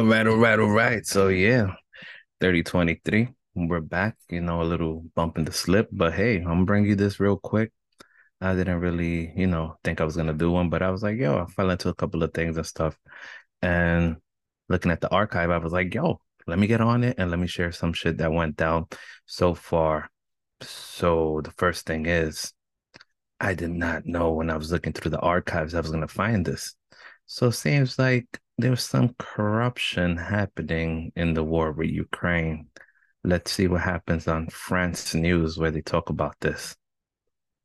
All right, all right, all right. So yeah, 3023. We're back, you know, a little bump in the slip, but hey, I'm gonna bring you this real quick. I didn't really, you know, think I was gonna do one, but I was like, yo, I fell into a couple of things and stuff. And looking at the archive, I was like, yo, let me get on it and let me share some shit that went down so far. So the first thing is I did not know when I was looking through the archives I was gonna find this. So it seems like there's some corruption happening in the war with Ukraine. Let's see what happens on France News where they talk about this.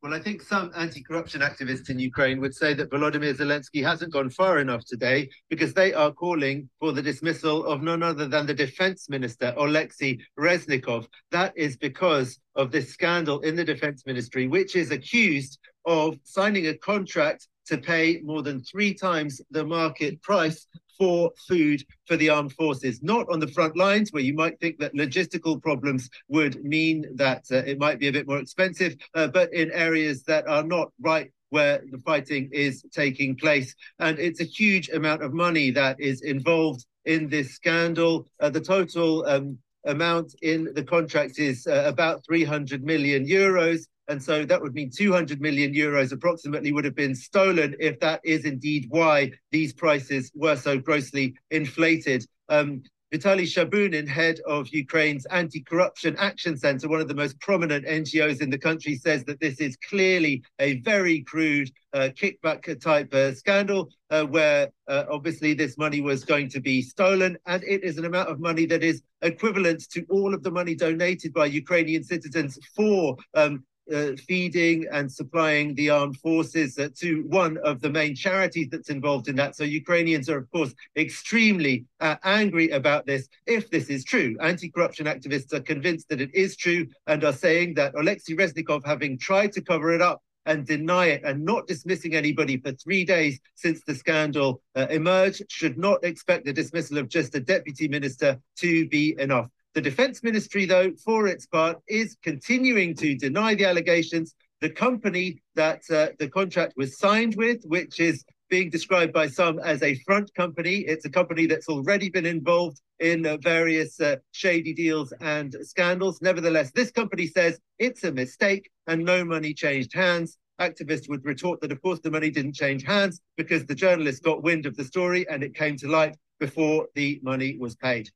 Well, I think some anti corruption activists in Ukraine would say that Volodymyr Zelensky hasn't gone far enough today because they are calling for the dismissal of none other than the defense minister, Oleksiy Reznikov. That is because of this scandal in the defense ministry, which is accused of signing a contract to pay more than three times the market price for food for the armed forces, not on the front lines where you might think that logistical problems would mean that uh, it might be a bit more expensive, uh, but in areas that are not right where the fighting is taking place. And it's a huge amount of money that is involved in this scandal. Uh, the total um, amount in the contract is uh, about 300 million euros. And so that would mean 200 million euros approximately would have been stolen if that is indeed why these prices were so grossly inflated. Um, Vitaly Shabunin, head of Ukraine's Anti Corruption Action Center, one of the most prominent NGOs in the country, says that this is clearly a very crude uh, kickback type uh, scandal uh, where uh, obviously this money was going to be stolen. And it is an amount of money that is equivalent to all of the money donated by Ukrainian citizens for um, uh, feeding and supplying the armed forces to one of the main charities that's involved in that. So Ukrainians are, of course, extremely uh, angry about this. If this is true, anti-corruption activists are convinced that it is true and are saying that Oleksiy Reznikov, having tried to cover it up, and deny it and not dismissing anybody for three days since the scandal uh, emerged should not expect the dismissal of just a deputy minister to be enough. The Defense Ministry, though, for its part, is continuing to deny the allegations. The company that uh, the contract was signed with, which is being described by some as a front company, it's a company that's already been involved in uh, various uh, shady deals and scandals. Nevertheless, this company says it's a mistake and no money changed hands. Activists would retort that, of course, the money didn't change hands because the journalists got wind of the story and it came to light before the money was paid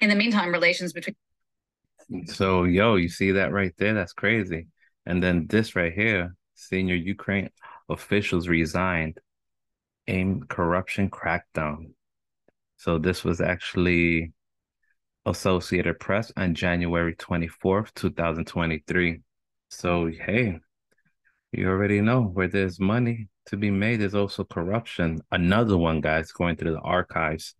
in the meantime, relations between. So, yo, you see that right there? That's crazy. And then this right here, senior Ukraine officials resigned, aim corruption crackdown. So this was actually Associated Press on January 24th, 2023. So, hey, you already know where there's money to be made, there's also corruption. Another one, guys, going through the archives.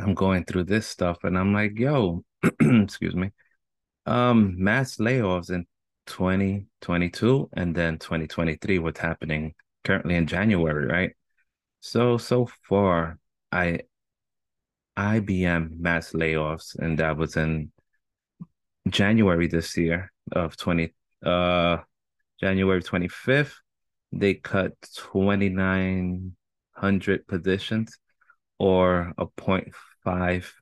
I'm going through this stuff and I'm like, yo, excuse me. Um, mass layoffs in 2022 and then 2023, what's happening currently in January, right? So so far, I IBM mass layoffs, and that was in January this year of 20 uh January 25th. They cut 2,900 positions or a point five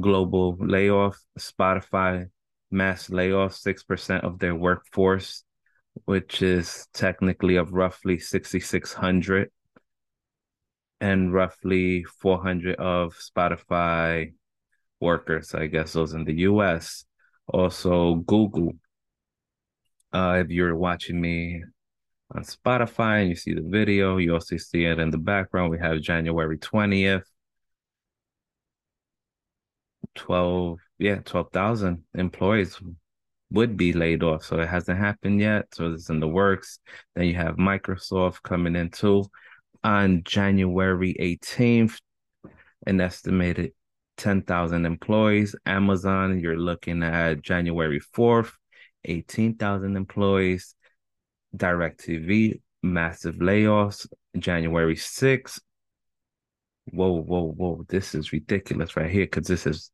global layoff. Spotify mass layoff, 6% of their workforce, which is technically of roughly 6,600 and roughly 400 of Spotify workers, I guess those in the US. Also, Google. Uh, if you're watching me on Spotify and you see the video, you also see it in the background. We have January 20th 12 yeah 12,000 employees would be laid off. So it hasn't happened yet. So it's in the works. Then you have Microsoft coming in too on January 18th an estimated 10,000 employees. Amazon you're looking at January 4th 18,000 employees. DirecTV massive layoffs. January 6th whoa, whoa, whoa, this is ridiculous right here because this is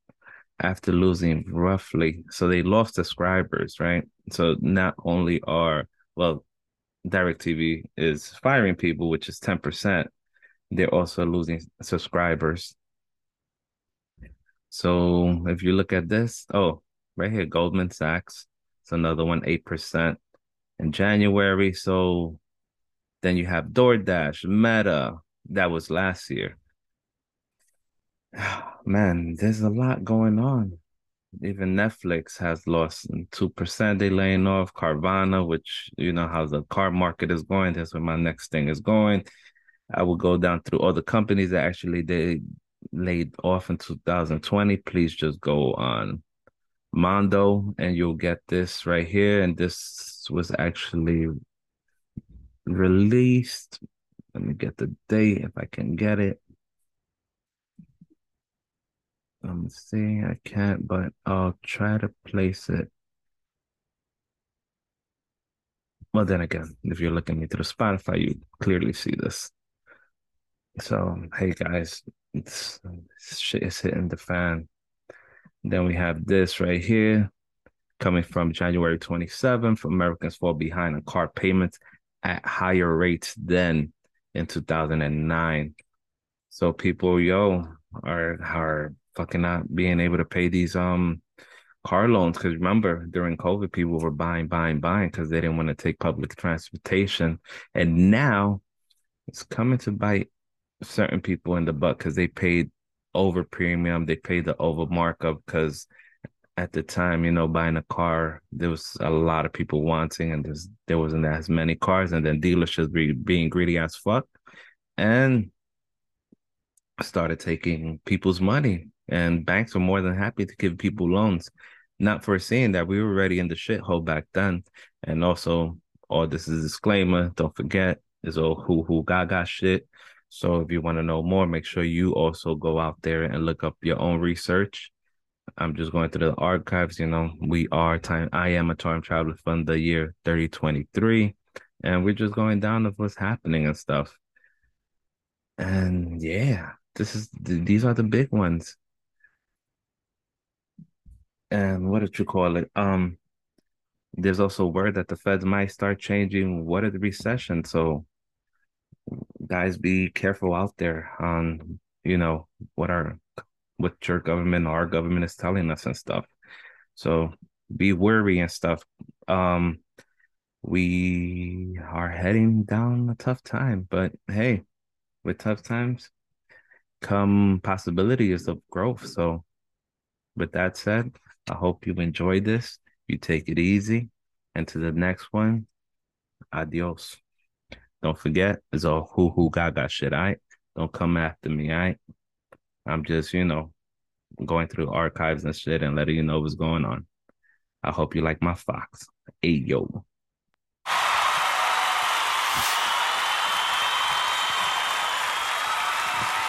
after losing roughly, so they lost subscribers, right? So not only are, well, DirecTV is firing people, which is 10%, they're also losing subscribers. So if you look at this, oh, right here, Goldman Sachs, it's another one, 8% in January. So then you have DoorDash, Meta, that was last year. Man, there's a lot going on. Even Netflix has lost two percent. They laying off Carvana, which you know how the car market is going. That's where my next thing is going. I will go down through all the companies that actually they laid off in 2020. Please just go on Mondo and you'll get this right here. And this was actually released. Let me get the date if I can get it. Let me see. I can't, but I'll try to place it. Well, then again, if you're looking into the Spotify, you clearly see this. So, hey guys, it's, shit is hitting the fan. Then we have this right here coming from January 27th. Americans fall behind on car payments at higher rates than in 2009. So people, yo, are are fucking not being able to pay these um car loans. Because remember during COVID people were buying, buying, buying because they didn't want to take public transportation, and now it's coming to bite certain people in the butt because they paid over premium, they paid the over markup because at the time, you know, buying a car, there was a lot of people wanting, and there's there wasn't as many cars, and then dealerships be, being greedy as fuck, and started taking people's money, and banks were more than happy to give people loans, not foreseeing that we were already in the shithole back then, and also all this is disclaimer. Don't forget, is all who who gaga shit. So if you want to know more, make sure you also go out there and look up your own research I'm just going through the archives. You know, we are time. I am a time traveler from the year 3023, and we're just going down of what's happening and stuff. And yeah, this is these are the big ones. And what did you call it? Um, there's also word that the feds might start changing what is recession. So guys, be careful out there on you know what are what your government or our government is telling us and stuff. So be wary and stuff. Um, we are heading down a tough time, but hey, with tough times come possibilities of growth. So with that said, I hope you enjoyed this. You take it easy. And to the next one, adios. Don't forget, it's all who got got shit. I right? don't come after me. I right? I'm just, you know, going through archives and shit and letting you know what's going on. I hope you like my fox. Hey, yo.